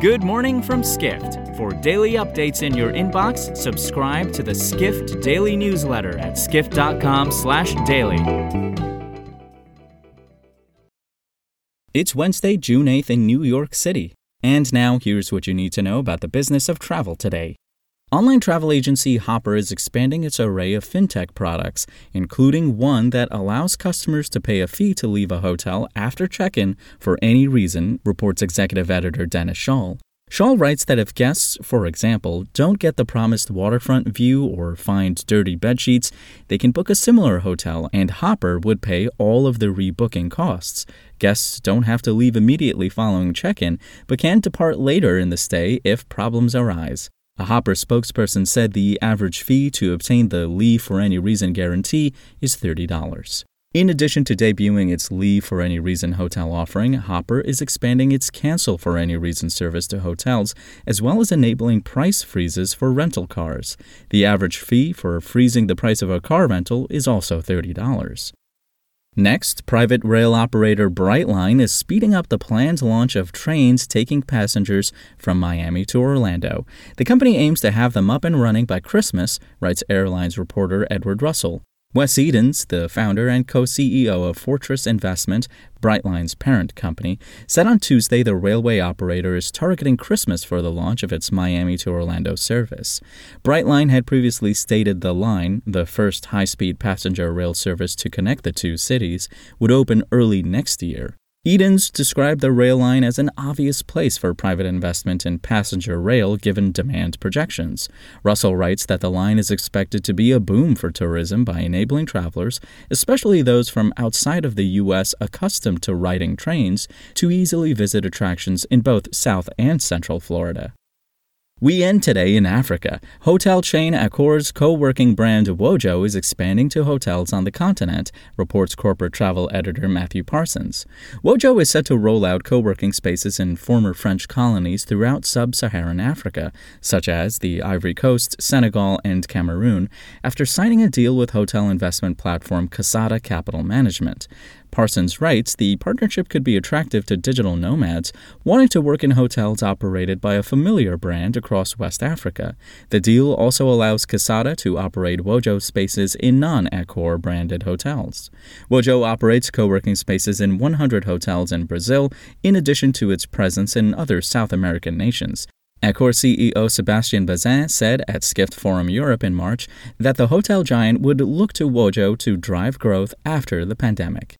Good morning from Skift. For daily updates in your inbox, subscribe to the Skift Daily newsletter at skift.com/daily. It's Wednesday, June 8th in New York City. And now here's what you need to know about the business of travel today. Online travel agency Hopper is expanding its array of fintech products, including one that allows customers to pay a fee to leave a hotel after check in for any reason, reports executive editor Dennis Schaal. Schaal writes that if guests, for example, don't get the promised waterfront view or find dirty bedsheets, they can book a similar hotel and Hopper would pay all of the rebooking costs. Guests don't have to leave immediately following check in, but can depart later in the stay if problems arise. A Hopper spokesperson said the average fee to obtain the leave for any reason guarantee is $30. In addition to debuting its Leave for Any Reason hotel offering, Hopper is expanding its Cancel for Any Reason service to hotels, as well as enabling price freezes for rental cars. The average fee for freezing the price of a car rental is also $30. Next, private rail operator Brightline is speeding up the planned launch of trains taking passengers from Miami to Orlando. The company aims to have them up and running by Christmas, writes airlines reporter Edward Russell. Wes Edens, the founder and co CEO of Fortress Investment, Brightline's parent company, said on Tuesday the railway operator is targeting Christmas for the launch of its Miami to Orlando service. Brightline had previously stated the line, the first high speed passenger rail service to connect the two cities, would open early next year. Edens described the rail line as an obvious place for private investment in passenger rail given demand projections. Russell writes that the line is expected to be a boom for tourism by enabling travelers, especially those from outside of the U.S. accustomed to riding trains, to easily visit attractions in both South and Central Florida. We end today in Africa. Hotel chain Accor's co working brand Wojo is expanding to hotels on the continent, reports corporate travel editor Matthew Parsons. Wojo is set to roll out co working spaces in former French colonies throughout sub Saharan Africa, such as the Ivory Coast, Senegal, and Cameroon, after signing a deal with hotel investment platform Kasada Capital Management. Parsons writes the partnership could be attractive to digital nomads wanting to work in hotels operated by a familiar brand across West Africa. The deal also allows Kasada to operate Wojo spaces in non Accor branded hotels. Wojo operates co working spaces in 100 hotels in Brazil, in addition to its presence in other South American nations. Accor CEO Sebastian Bazin said at Skift Forum Europe in March that the hotel giant would look to Wojo to drive growth after the pandemic.